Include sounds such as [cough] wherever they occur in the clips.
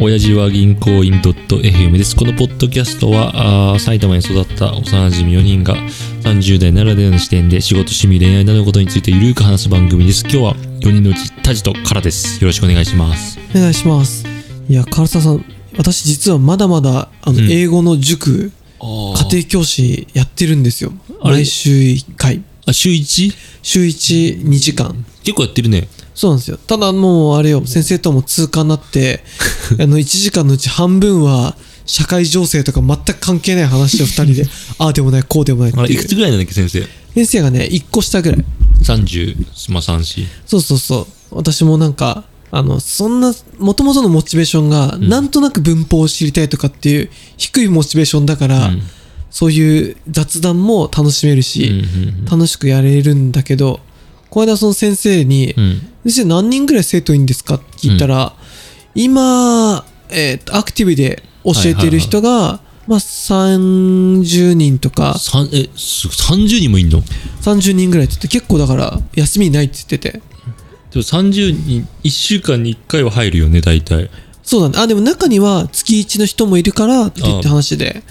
親父は銀行員 .fm です。このポッドキャストは、あー埼玉に育った幼馴染4人が30代ならではの視点で仕事、趣味、恋愛などのことについてゆるく話す番組です。今日は4人のうちタジとカラです。よろしくお願いします。お願いします。いや、唐沢さん、私実はまだまだ、あの、うん英語の塾、家家庭教師やってるんですよ。あれ？毎週1回。あ、週 1? 週1、2時間。結構やってるね。そうなんですよ。ただもう、あれよ、先生とも通過になって、[laughs] あの、1時間のうち半分は、社会情勢とか全く関係ない話を2人で、[laughs] ああでもない、こうでもないってあれ、い。くつぐらいなんだっけ、先生？先生がね、1個下ぐらい。30、まあ、3、4。そうそうそう。私もなんか、あの、そんな、もともとのモチベーションが、んなんとなく文法を知りたいとかっていう、低いモチベーションだから、うんそういう雑談も楽しめるうんし、うん楽しくやれるんだけど、この間その先生に、うん。先生何人ぐらい生徒いいんですかって聞いたら、今、えーとアクティブで教えてる人が、まあ、30人とか、え、す30人もいんの？30人ぐらいって言って、結構だから、休みないって言ってて。でも30人、1週間に1回は入るよね、大体。そうなんだ。あ、でも中には月1の人もいるからって言って話で。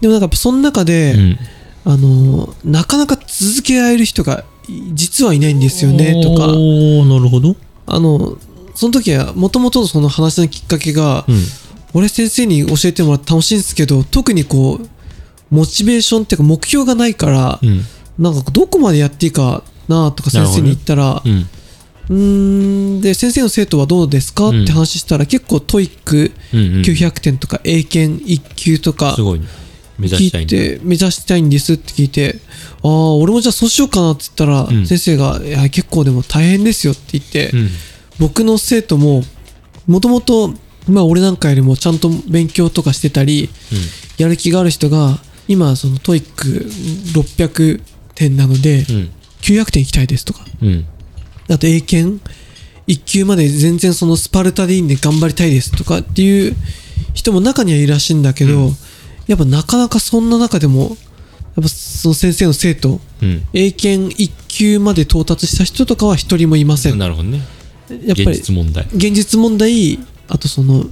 でもなんかやっぱその中で、うん。あのー、なかなか続けられる人がい実はいないんですよね、とか。なるほど。あの、その時は、もともとその話のきっかけが、うん。俺先生に教えてもらって楽しいんですけど、特にこう、モチベーションっていうか目標がないから、うん。なんかどこまでやっていいかなとか先生に言ったら、うん。うーん、で、先生の生徒はどうですかうんって話したら、結構 TOEIC うん。うん。900点とか、英検1級とかす、ごいね。目指聞いしたいんだ。て、目指したいんですって聞いて、ああ、俺もじゃあそうしようかなって言ったら、うん先生が、いや、結構でも大変ですよって言って、うん。僕の生徒も、もともと、まあ俺なんかよりもちゃんと勉強とかしてたり、やる気がある人が、今、その TOEIC 600点なので、うん。900点いきたいですとか、うん。あと英検1級まで全然そのスパルタでいいんで頑張りたいですとかっていう人も中にはいるらしいんだけど、やっぱなかなかそんな中でも、やっぱその先生の生徒、うん。英検1級まで到達した人とかは一人もいません。なるほどね。現やっぱり実問題。現実問題、あとその、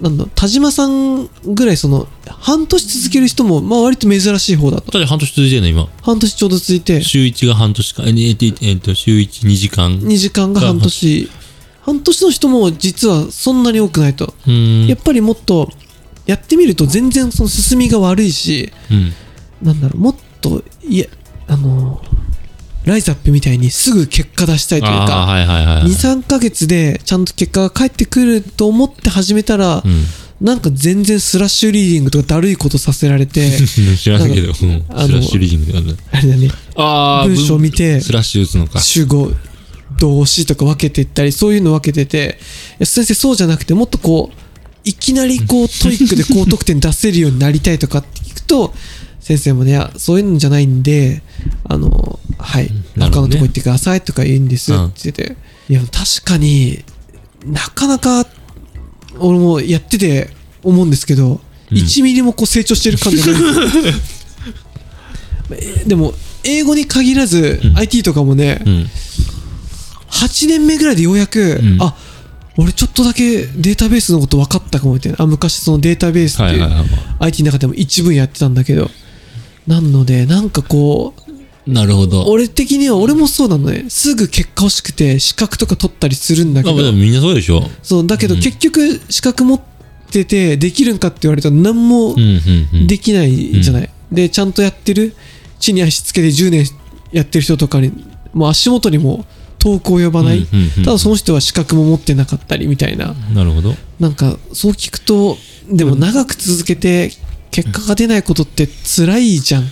なんだ、田島さんぐらいその、半年続ける人も、まあ割と珍しい方だと。ただ半年続いてるの、今。半年ちょうど続いて、週1が半年間、ええええっと、週1、2時間。2時間が半年、半年の人も実はそんなに多くないと。やっぱりもっと、やってみると全然その進みが悪いし、うん。なんだろう、もっと、いや、あの、ライズアップみたいにすぐ結果出したいというか、はいはいはいはい。2、3ヶ月でちゃんと結果が返ってくると思って始めたら、うん。なんか全然スラッシュリーディングとかだるいことさせられて、[laughs] 知らないけど、うん。スラッシュリーディングであれだね、ああ、文章を見てスラッシュ打つのか。主語、動詞とか分けていったり、そういうの分けてて、先生そうじゃなくて、もっとこう、いきなりこう TOEIC で高得点出せるようになりたいとかって聞くと、[laughs] 先生もね、そういうのじゃないんで、あの、はい、なるほどね。他のとこ行ってくださいとか言うんですって言ってて、いや、確かになかなか、俺もやってて思うんですけど、うん。1ミリもこう成長してる感じがない。[laughs] んでも、英語に限らず、うん。IT とかもね、うん。8年目ぐらいでようやく、ん。あ俺ちょっとだけデータベースのこと分かったかもみたいなあ昔そのデータベースっていう。IT の中でも一分やってたんだけどなのでなんかこうなるほど。俺的には俺もそうなのねすぐ結果欲しくて資格とか取ったりするんだけどあでもみんなそうでしょ。そうだけどうん結局資格持っててできるんかって言われたら何も。できないじゃない、でちゃんとやってる地に足つけて10年やってる人とかにもう足元にも遠く及ばない、うんうんうんただその人は資格も持ってなかったりみたいな。なるほど。なんかそう聞くとでも長く続けて結果が出ないことって辛いじゃん。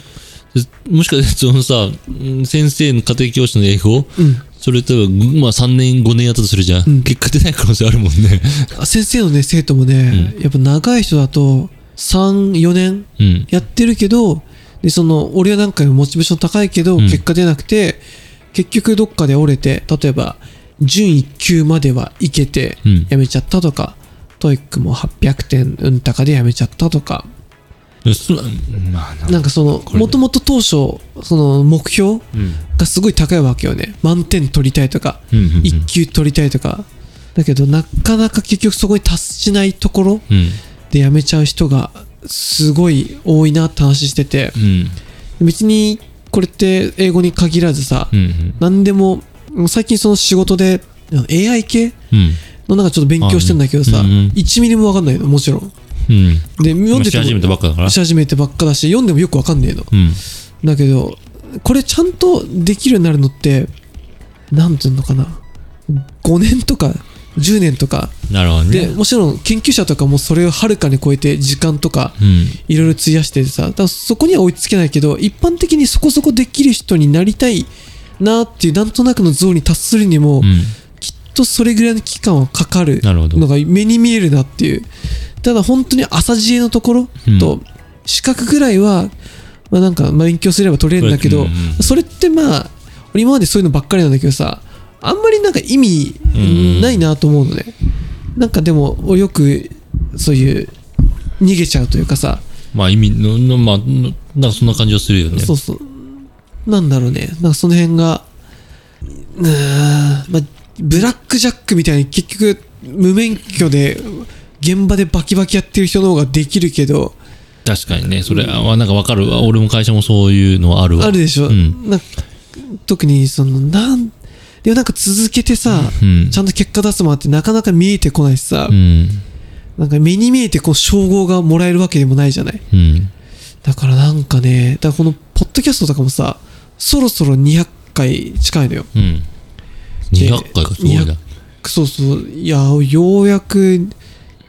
もしかして、そのさ、うん先生の家庭教師の英語？うん。それ例えば、まあ3年、5年やったとするじゃん。うん。結果出ない可能性あるもんね。あ先生のね生徒もね、やっぱ長い人だと34年うん。やってるけどでその俺はなんかよりモチベーション高いけど、うん。結果出なくて結局どっかで折れて例えば準1級まではいけてうん。やめちゃったとか、 TOEIC も800点うんたかでやめちゃったとか。そまあな、なんかそのもともと当初その目標うん。がすごい高いわけよね。満点取りたいとかうんうんうん。1級取りたいとか。だけどなかなか結局そこに達しないところうん。で辞めちゃう人がすごい多いなって話してて。うん。別にこれって英語に限らずさ、うん。何でも最近その仕事で AI 系うん。のなんかちょっと勉強してんだけどさ、あうんうん1ミリも分かんないのもちろんうん。で読んでてもし始めたばっかだからし。始めてばっかだし読んでもよく分かんねえのうん。だけどこれちゃんとできるようになるのってなんていうのかな5年とか10年とかなるほどね。でもちろん研究者とかもそれをはるかに超えて時間とかうん。いろいろ費やしててさだそこには追いつけないけど一般的にそこそこできる人になりたいなっていうなんとなくの像に達するにも、うん。きっとそれぐらいの期間はかかるなるほどのが目に見えるなっていうただ本当に浅知恵のところと資格ぐらいは、まあ、なんかまあ勉強すれば取れるんだけど、それってまあ俺今までそういうのばっかりなんだけどさあんまりなんか意味うんないなと思うのね、なんかでも俺よくそういう逃げちゃうというかさ、まあ意味の、のまあ、のなんかそんな感じはするよね。そうそうなんだろうねなんかその辺がうーんまあブラックジャックみたいに結局無免許で現場でバキバキやってる人の方ができるけど確かにね。それはなんかわかるわ。俺も会社もそういうのあるわ。あるでしょ、うん。特にそのなんでもなんか続けてさ、うん。ちゃんと結果出すもんってなかなか見えてこないしさ、うん。なんか目に見えてこう称号がもらえるわけでもないじゃないうん。だからなんかねだからこのポッドキャストとかもさそろそろ200回近いのようん。200回か、すごいな。200そうそういやようやく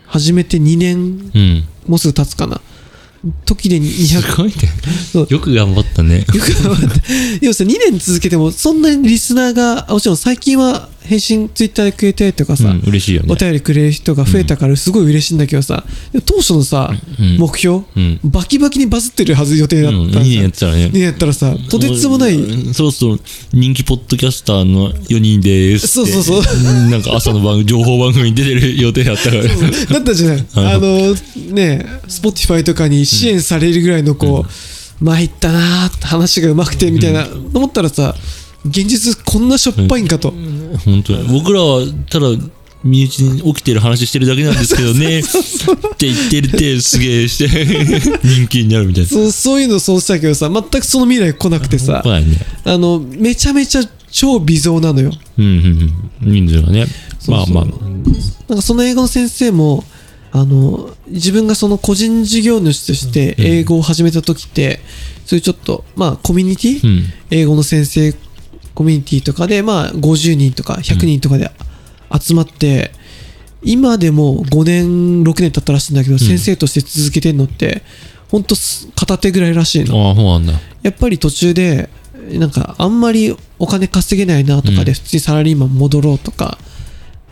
始めて2年うん。もうすぐ経つかな時で200すごいね。よく頑張ったね。よく頑張ってでもさ2年続けてもそんなにリスナーがもちろん最近は返信ツイッターでくれたりとかさ、うん、嬉しいよねお。便りくれる人が増えたからすごい嬉しいんだけどさ、当初のさ、うん目標、うん。バキバキにバズってるはず予定だったうん、2さ年やってたらね2。年やったらさとてつもないうんそろそろ人気ポッドキャスターの4人ですって。そうそうそううんなんか朝の番組、情報番組に出てる予定だったから。だったじゃない [laughs] あのね Spotify とかに支援されるぐらいのこう、参ったな話がうまくてみたいな、思ったらさ現実こんなしょっぱいんかと、本当に。僕らは、ただ、身内に起きてる話してるだけなんですけどね。[laughs] って言ってるって、すげえして、[laughs] 人気になるみたいな。そうそういうのそうしたけどさ全くその未来来なくてさね。あのめちゃめちゃ超微増なのようん、うん、うん。人数がね。まあまあ。なんかその英語の先生もあの自分がその個人事業主として英語を始めた時って、そういうちょっとまあコミュニティ、うん。英語の先生コミュニティとかでまあ50人とか100人とかで集まって、今でも5年6年経ったらしいんだけど、先生として続けてんのってほんとす片手ぐらいらしいの。ああ、そうなんだ。やっぱり途中でなんかあんまりお金稼げないなとかでうん。普通にサラリーマン戻ろうとか、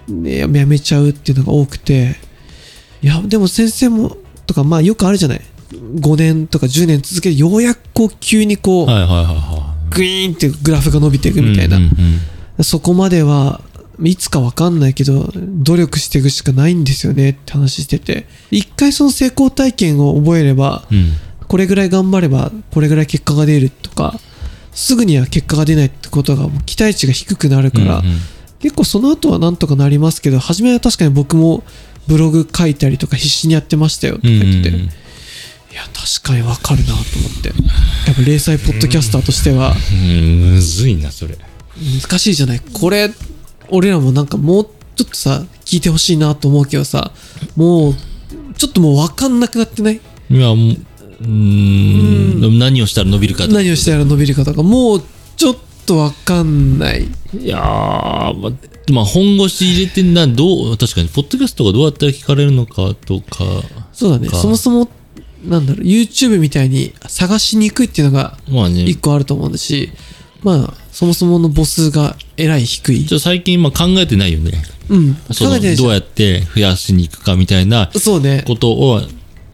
ね、やめちゃうっていうのが多くていやでも先生もとかまあよくあるじゃない。5年とか10年続けてようやくこう急にこう、はいはいはいはグイーンってグラフが伸びていくい。みたいな、うんうんうん。そこまではいつかわかんないけど努力していくしかないんですよねって話してて。一回その成功体験を覚えればうん。これぐらい頑張ればこれぐらい結果が出るとかすぐには結果が出ないってことが期待値が低くなるから、うんうん。結構その後はなんとかなりますけど初めは確かに僕もブログ書いたりとか必死にやってましたよとかうん言ってて、うんうんいや確かにわかるなと思って。やっぱ零細ポッドキャスターとしては。うん、むずいな、それ。難しいじゃない？これ俺らもなんかもうちょっとさ聞いてほしいなと思うけどさもうちょっともう分かんなくなってない？いや、もう、うーん、何をしたら伸びるかと何をしたら伸びるかとかもうちょっと分かんない。いやー、ままあ、本腰入れてんな、どう、確かに、ポッドキャストがどうやったら聞かれるのかとか、そうだね。か。そもそもなんだろう YouTube みたいに探しにくいっていうのがまあね、一個あると思うしまあそもそもの母数がえらい低い。ちょ最近今考えてないよね。うん。その考えてないどうやって増やしに行くかみたいなそうね。ことを、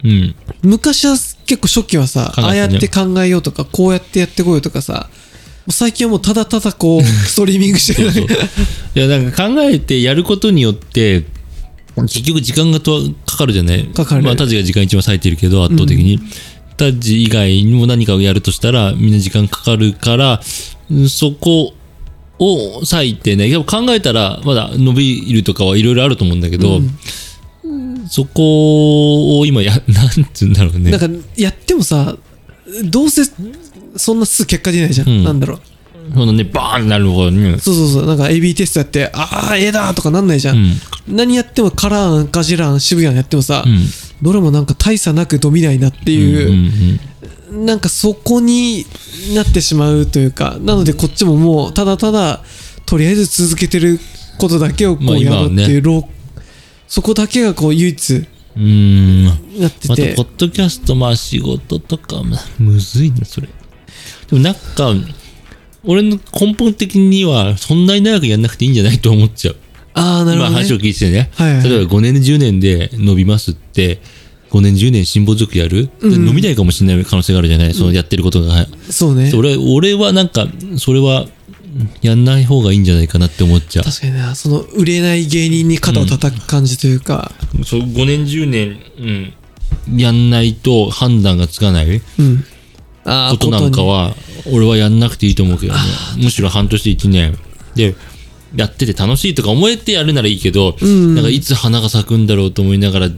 うん、昔は結構初期はさ、考えてね。ああやって考えようとかこうやってやってこようとかさもう最近はもうただただこう [laughs] ストリーミングしてる。そうそう。いや、なんか考えてやることによって、結局時間がとかかるじゃない？かかる。まあ、タジが時間一番割いてるけど、圧倒的に。タジ以外にも何かをやるとしたら、みんな時間かかるから、うんそこを割いてね、でも考えたら、まだ伸びるとかはいろいろあると思うんだけど、そこを今や、[laughs] なんつうんだろうね。なんかやってもさどうせそんなすぐ結果出ないじゃん、うん。なんだろうそのね、バーンなる方に、そうそうそうなんか AB テストやってああ A だとかなんないじゃん、うん。何やってもカラーンガジラン渋谷やってもさ、うん。どれもなんか大差なく伸びないなっていう、うんうんなんかそこになってしまうというかなのでこっちももうただただとりあえず続けてることだけをこまあうやろうっていう、今ろそこだけがこう唯一うん。うん。なってまた、てポッドキャスト、まあ仕事とか、まあむずいな、それ。でもなんか、俺の根本的には、そんなに長くやんなくていいんじゃないと思っちゃう。ああなるほど、今話をね、聞いててね。はいはい。例えば5年、10年で伸びますって、5年、10年辛抱強くやる、うん伸びないかもしれない可能性があるじゃない、そのやってることが。そうね。俺俺はなんか、それは、やんない方がいいんじゃないかなって思っちゃう。確かになその売れない芸人に肩を叩く感じというか。そう5年、10年、うん、やんないと判断がつかない。うん、ことなんかは、俺はやんなくていいと思うけどね。むしろ半年1年。で、やってて楽しいとか思えてやるならいいけど、ん。なんかいつ花が咲くんだろうと思いながら、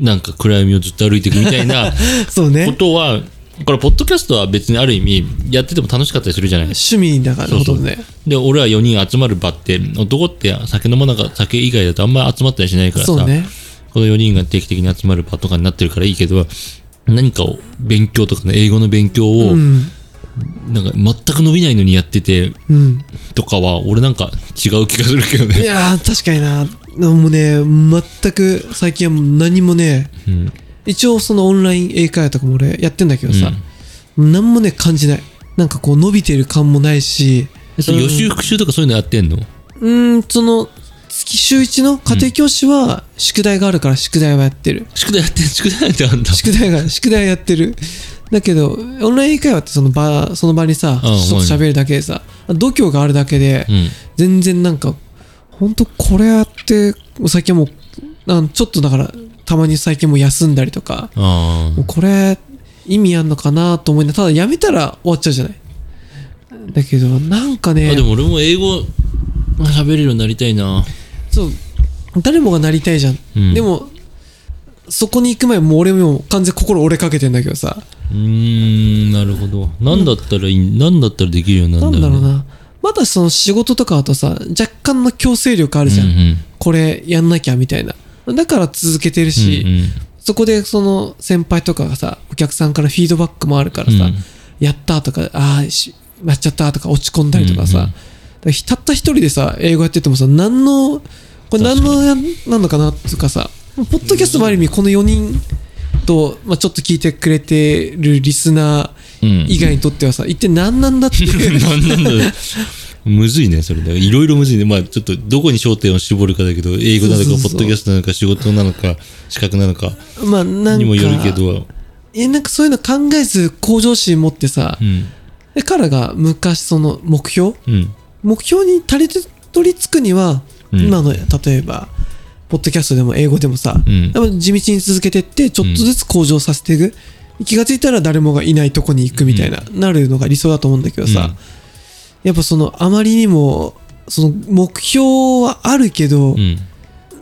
なんか暗闇をずっと歩いていくみたいな [laughs] ことは、これ、ポッドキャストは別にある意味、やってても楽しかったりするじゃない？趣味だからそうそう。ねで、俺は4人集まる場って、男って酒飲まなか酒以外だとあんま集まったりしないからさ、ね。この4人が定期的に集まる場とかになってるからいいけど、何かを勉強とかね、英語の勉強を、うん。なんか全く伸びないのにやってて、うん。とかは、俺なんか違う気がするけどいね。やー確かにな。でもね全く最近は何もねうん。一応そのオンライン英会話とかも俺やってんだけどさ、何もね感じない。なんかこう伸びてる感もないし。予習復習とかそういうのやってんの？うーんその月週一の家庭教師は宿題があるから宿題はやってる、宿題やってん [laughs] 宿題なんてあんだ。宿題が宿題やってるだけどオンライン英会話ってその場その場にさうんちょっと喋るだけでさ度胸があるだけで、うん。全然なんか本当これやって最近はもうなんちょっとだからたまに最近もう休んだりとかあもうこれ意味あんのかなと思いながらただやめたら終わっちゃうじゃないだけどなんかあ。ねあ、でも俺も英語喋れるようになりたいな。そう。誰もがなりたいじゃん、うん。でもそこに行く前もう俺も完全に心折れかけてんだけどさ。うーん、なるほど。なんだったらいい、なんだったらできるようにななんるんだろうね。だろうな。まだその仕事とかだとさ若干の強制力あるじゃん、うんうん。これやんなきゃみたいな。だから続けてるし、うんうん。そこでその先輩とかがさお客さんからフィードバックもあるからさ、うん。やったとかああしやっちゃったとか落ち込んだりとかさ、うんうんたった一人でさ英語やっててもさ何のこれ何のやなのかなっていうかさポッドキャストもある意味この4人と、まあ、ちょっと聞いてくれてるリスナうんー以外にとってはさ、一体何なんだっていう [laughs] なんなんだむずいね、それ。だからいろいろむずいね。まあ、ちょっとどこに焦点を絞るかだけど、英語なのか、ポッドキャストなのか、仕事なのか、資格なのかまあなんかにもよるけど、えなんかそういうの考えず向上心持ってさ、うん。で彼が昔その目標うん。目標に足りて取り着くには、うん。今の例えばポッドキャストでも英語でもさ、うん。やっぱ地道に続けてってちょっとずつ向上させていく、気がついたら誰もがいないとこに行くみたいな、なるのが理想だと思うんだけどさ、うん。やっぱそのあまりにもその目標はあるけど、うん。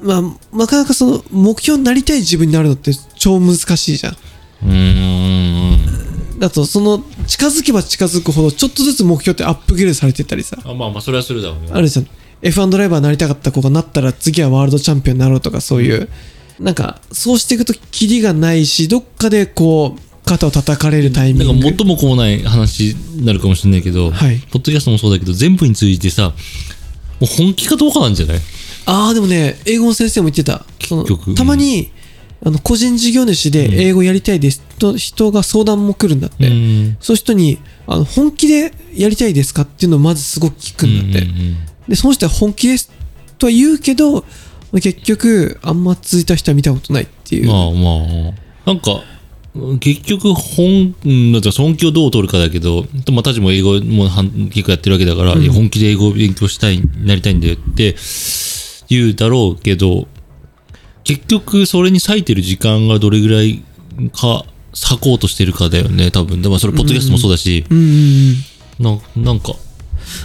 まあなかなかその目標になりたい自分になるのって超難しいじゃん。うーん。だとその近づけば近づくほどちょっとずつ目標ってアップグレードされてったりさ。あまあまあ、それはするだろうね。あるじゃん。F1 ドライバーになりたかった子がなったら次はワールドチャンピオンになろうとかそういうなんかそうしていくとキリがないしどっかでこう肩を叩かれるタイミなんングか元も子もない話になるかもしれないけど、はい。ポッドキャストもそうだけど、全部についてさ、もう本気かどうかなんじゃない？ああでもね英語の先生も言ってた。そのたまにあの個人事業主で英語やりたいですと人が相談も来るんだって、うん。そういう人にあの本気でやりたいですかっていうのをまずすごく聞くんだって、うんうんうん。でその人は本気ですとは言うけど結局あんま続いた人は見たことないっていう、まあまあ、なんか、結局本、うんだから本気をどう取るかだけど、まあ、たちも英語も半結構やってるわけだから、いや本気で英語を勉強したい、なりたいんだよって言うだろうけど、結局それに割いてる時間がどれぐらいか、割こうとしてるかだよね、多分。でもそれ、ポッドキャストもそうだし、うんうんうん。ななんか、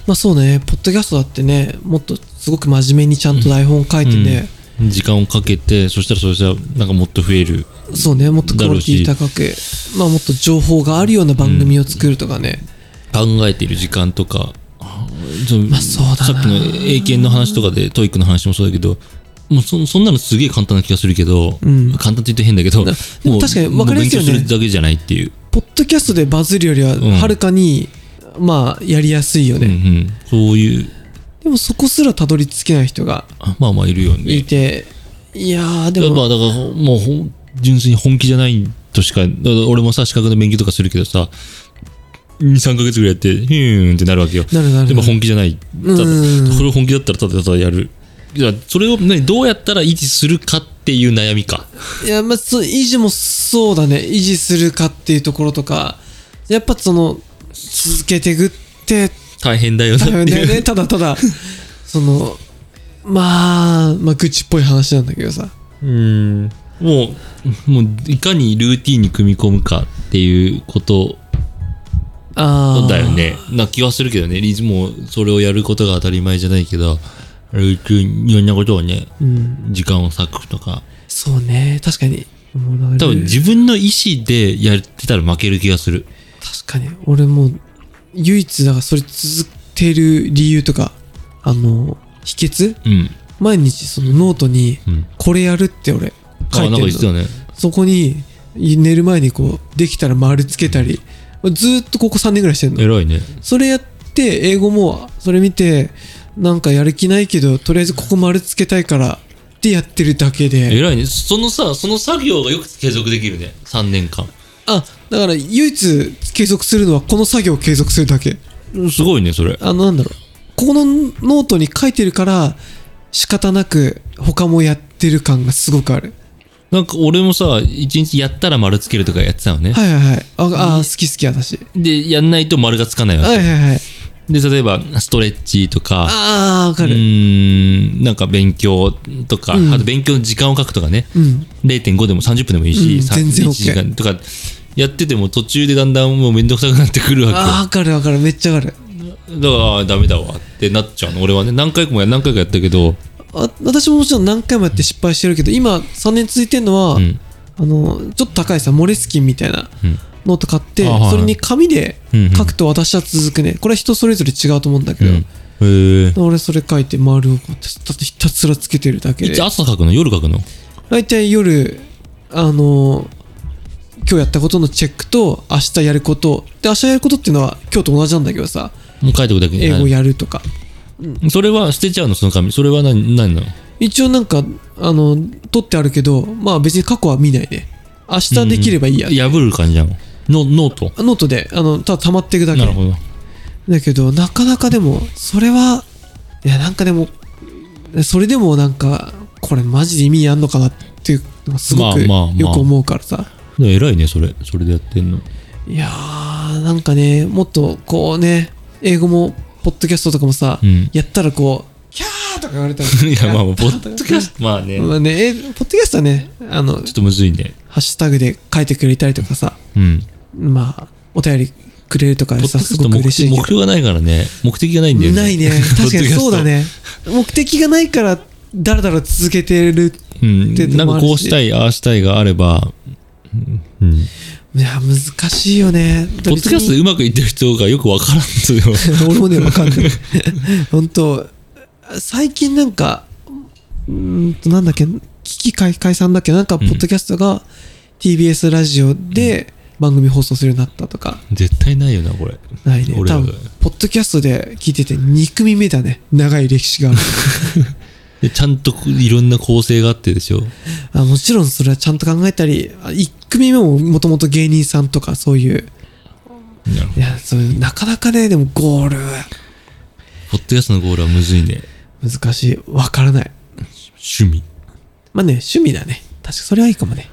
まあそうね、ポッドキャストだってね、もっとすごく真面目にちゃんと台本書いてね、時間をかけて、そしたらそしたらなんかもっと増える。そうね、もっとクオリティ高く、まあもっと情報があるような番組を作るとかね。考えている時間とか、まあそうだな。さっきの英検の話とかで、 TOEIC の話もそうだけど、もうそそんなのすげえ簡単な気がするけど、ん簡単って言って変だけど、でも確かに分かりやすいよね勉強するだけじゃないっていう。ポッドキャストでバズるよりは、んはるかに、まあ、やりやすいようんうね。ん、そういう、でもそこすらたどり着けない人があまあまあいるよね。いて、いやー、でも、まあだからもう純粋に本気じゃないとしか、だから俺もさ、資格の勉強とかするけどさ、2、3ヶ月ぐらいやって、ヒューンってなるわけよ。なるなるでも本気じゃない。ただ、うんそれ本気だったらただただやる。いや、それをね、どうやったら維持するかっていう悩みか。いや、まあ、そう維持もそうだね。維持するかっていうところとか、やっぱその、続けていくって大変だよなっていう。大変だよね。[laughs] ただただ、その、まあ、まあ、愚痴っぽい話なんだけどさ。うん。もう、もう、いかにルーティンに組み込むかっていうことああ。だよね。な気はするけどね。リズムもそれをやることが当たり前じゃないけど、ルーティン、いろんなことをね、うん。時間を割くとか。そうね。確かに。多分自分の意思でやってたら負ける気がする。確かに。俺もう、唯一、だからそれ続ける理由とか、あの、秘訣？うん。毎日そのノートに、うん。これやるって俺、書あ、いてるね。そこに、寝る前にこう、できたら丸つけたり、ずーっとここ3年ぐらいしてんの。偉いね。それやって、英語も、それ見て、なんかやる気ないけど、とりあえずここ丸つけたいから、ってやってるだけで。偉いね。そのさ、その作業がよく継続できるね。3年間。あ、だから唯一継続するのはこの作業を継続するだけ。すごいね、それ。あの、なんだろう。ここのノートに書いてるから、仕方なく他もやってる感がすごくある。なんか俺もさ、一日やったら丸つけるとかやってたのね。はいはいはい。あ、あ好き好き私。で、やんないと丸がつかないわけ。はいはいはい。で、例えば、ストレッチとか、ああ、わかうる。ーん、なんか勉強とか、うんあと勉強の時間を書くとかね。うん。0.5でも30分でもいいし、うんさ全然1 OK 時間とか、やってても途中でだんだんもうめんどくさくなってくるわけよ。あかるわかる。めっちゃわかる。だから、ダメだわってなっちゃうの。俺はね、何回もや何回かやったけど、あ私ももちろん何回もやって失敗してるけど、今3年続いてるのは、うん。あの、ちょっと高いさ、モレスキンみたいなうんノート買って、それに紙でうんうん書くと私は続くね。これは人それぞれ違うと思うんだけど。俺それ書いて丸をこうやってたひたすらつけてるだけでいつ。朝書くの？夜書くの？大体夜、あの今日やったことのチェックと、明日やること。で、明日やることっていうのは今日と同じなんだけどさ、もう書いておくだけ英語やるとか。それは捨てちゃうの？その紙。それは何、何なの？一応なんか、あの、取ってあるけど、まあ別に過去は見ないね。明日できればいいや。破る感じなの？ノノートノートで、あの、ただ溜まっていくだけなる。ほど。だけど、なかなかでも、それは、いや、なんかでも、それでもなんか、これマジで意味あんのかなっていうのがすごくよく思うからさ。偉いね、それ。それでやってんの。いやー、なんかね、もっとこうね、英語も、ポッドキャストとかもさ、うん。やったらこう、キャーとか言われたら。[laughs] いや、まあまあ、ポッドキャト。スト、まあね、ちょまあね、えポッドキャストはね、あの、っとむずいね。ハッシュタグで書いてくれたりとかさ、うん。まあ、お便りくれるとかさ、すごく嬉しいけど。標がないからね。目的がないんだよね。ないね。[laughs] 確かにそうだね。目的がないから、だらだら続けてる。うん。っていうなんかこうしたい、ああしたいがあれば、うん。いや、難しいよね。ポッドキャストでうまくいってる人がよくわからんすよ。[laughs] 俺もね、わかんない。[laughs] 本当最近なんか、うーんと、なんだっけ、危機解解散だっけなんか、ポッドキャストが TBS ラジオで番組放送するようになったとか、絶対ないよな、これ。ないね。多分、ポッドキャストで聞いてて2組目だね。長い歴史がある。[laughs] で、ちゃんといろんな構成があってでしょ。あもちろんそれはちゃんと考えたり、あ1組目ももともと芸人さんとかそういう、いや、そういう、なかなかね、でもゴール、ど。ポッドキャストのゴールはむずいね。難しい。わからない。趣味。まあね、趣味だね。確かそれはいいかもね。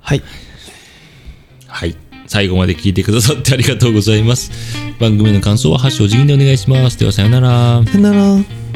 はい。はい。最後まで聞いてくださってありがとうございます。番組の感想は、ハッシュお辞儀でお願いします。では、さよなら。さよなら。